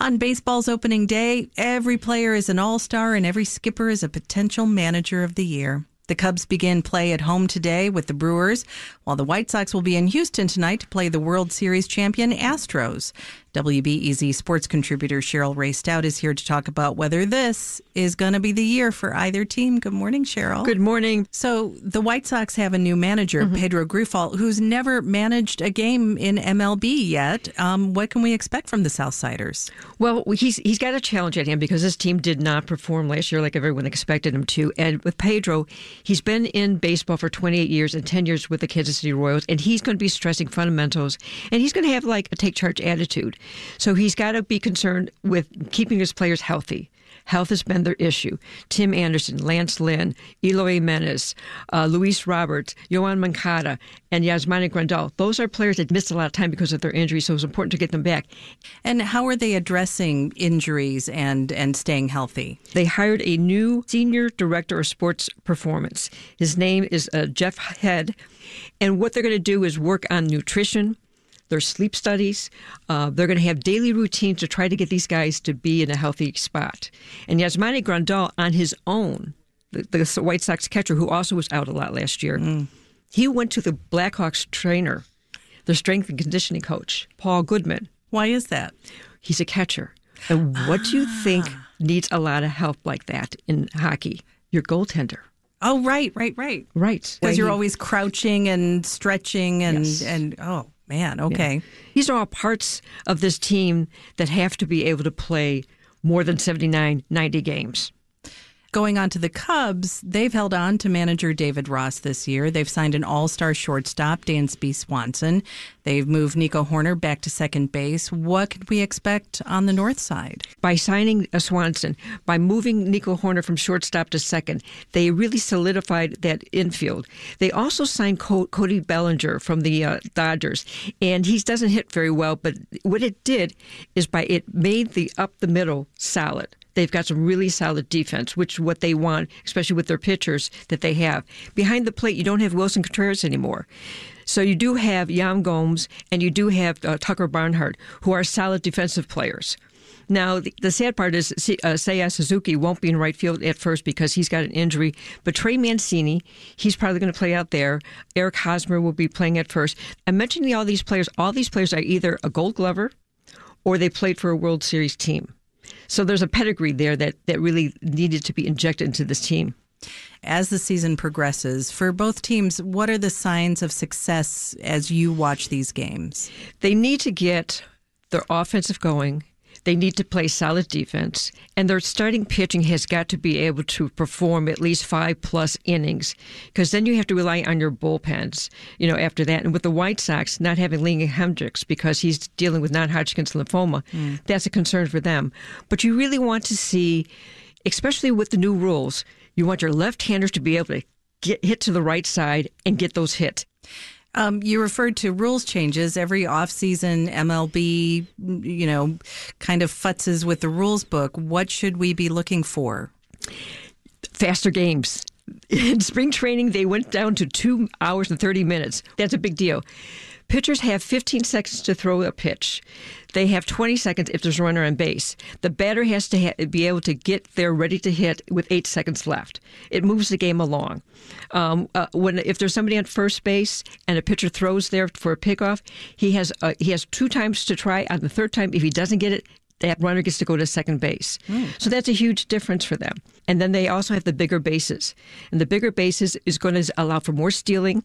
On baseball's opening day, every player is an all star and every skipper is a potential manager of the year. The Cubs begin play at home today with the Brewers, while the White Sox will be in Houston tonight to play the World Series champion Astros. WBEZ sports contributor Cheryl Raye Stout is here to talk about whether this is going to be the year for either team. Good morning, Cheryl. Good morning. So the White Sox have a new manager, mm-hmm. Pedro Grifol, who's never managed a game in MLB yet. Um, what can we expect from the Southsiders? Well, he's he's got a challenge at him because his team did not perform last year like everyone expected him to. And with Pedro, he's been in baseball for 28 years and 10 years with the Kansas City Royals, and he's going to be stressing fundamentals, and he's going to have like a take charge attitude. So he's got to be concerned with keeping his players healthy. Health has been their issue. Tim Anderson, Lance Lynn, Eloy Jimenez, uh, Luis Roberts, Yoan Moncada, and Yasmani Grandal. Those are players that missed a lot of time because of their injuries, so it's important to get them back. And how are they addressing injuries and, and staying healthy? They hired a new senior director of sports performance. His name is uh, Jeff Head. And what they're going to do is work on nutrition, their sleep studies. Uh, they're going to have daily routines to try to get these guys to be in a healthy spot. And Yasmani Grandal, on his own, the, the, White Sox catcher, who also was out a lot last year, mm. he went to the Blackhawks trainer, the strength and conditioning coach, Paul Goodman. Why is that? He's a catcher. And what do you think ah. needs a lot of help like that in hockey? Your goaltender. Oh, right, right, right. Right. Because you're always crouching and stretching and, yes. and oh, Man, okay. Yeah. These are all parts of this team that have to be able to play more than 79, 90 games. Going on to the Cubs, they've held on to manager David Ross this year. They've signed an all star shortstop, Dansby Swanson. They've moved Nico Hoerner back to second base. What could we expect on the north side? By signing a Swanson, by moving Nico Hoerner from shortstop to second, they really solidified that infield. They also signed Cody Bellinger from the uh, Dodgers, and he doesn't hit very well, but what it did is by it made the up the middle solid. They've got some really solid defense, which is what they want, especially with their pitchers that they have. Behind the plate, you don't have Willson Contreras anymore. So you do have Yan Gomes and you do have uh, Tucker Barnhart, who are solid defensive players. Now, the, the, sad part is uh, Seiya Suzuki won't be in right field at first because he's got an injury. But Trey Mancini, he's probably going to play out there. Eric Hosmer will be playing at first. I'm mentioning all these players. All these players are either a gold glover or they played for a World Series team. So there's a pedigree there that, that really needed to be injected into this team. As the season progresses, for both teams, what are the signs of success as you watch these games? They need to get their offensive going they need to play solid defense, and their starting pitching has got to be able to perform at least five plus innings, because then you have to rely on your bullpens. You know, after that, and with the White Sox not having Liam Hendriks because he's dealing with non-Hodgkin's lymphoma, mm. that's a concern for them. But you really want to see, especially with the new rules, you want your left-handers to be able to get hit to the right side and get those hits. Um, you referred to rules changes every offseason. MLB, you know, kind of futzes with the rules book. What should we be looking for? Faster games. In spring training, they went down to two hours and 30 minutes. That's a big deal. Pitchers have 15 seconds to throw a pitch. They have 20 seconds if there's a runner on base. The batter has to ha- be able to get there ready to hit with eight seconds left. It moves the game along. Um, uh, when if there's somebody on first base and a pitcher throws there for a pickoff, he has uh, he has two times to try. On the third time, if he doesn't get it, that runner gets to go to second base. Mm. So that's a huge difference for them. And then they also have the bigger bases. And the bigger bases is going to allow for more stealing,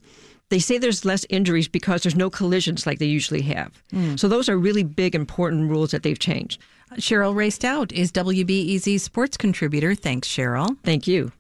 they say there's less injuries because there's no collisions like they usually have. Mm. So those are really big, important rules that they've changed. Cheryl Raye Stout is WBEZ sports contributor. Thanks, Cheryl. Thank you.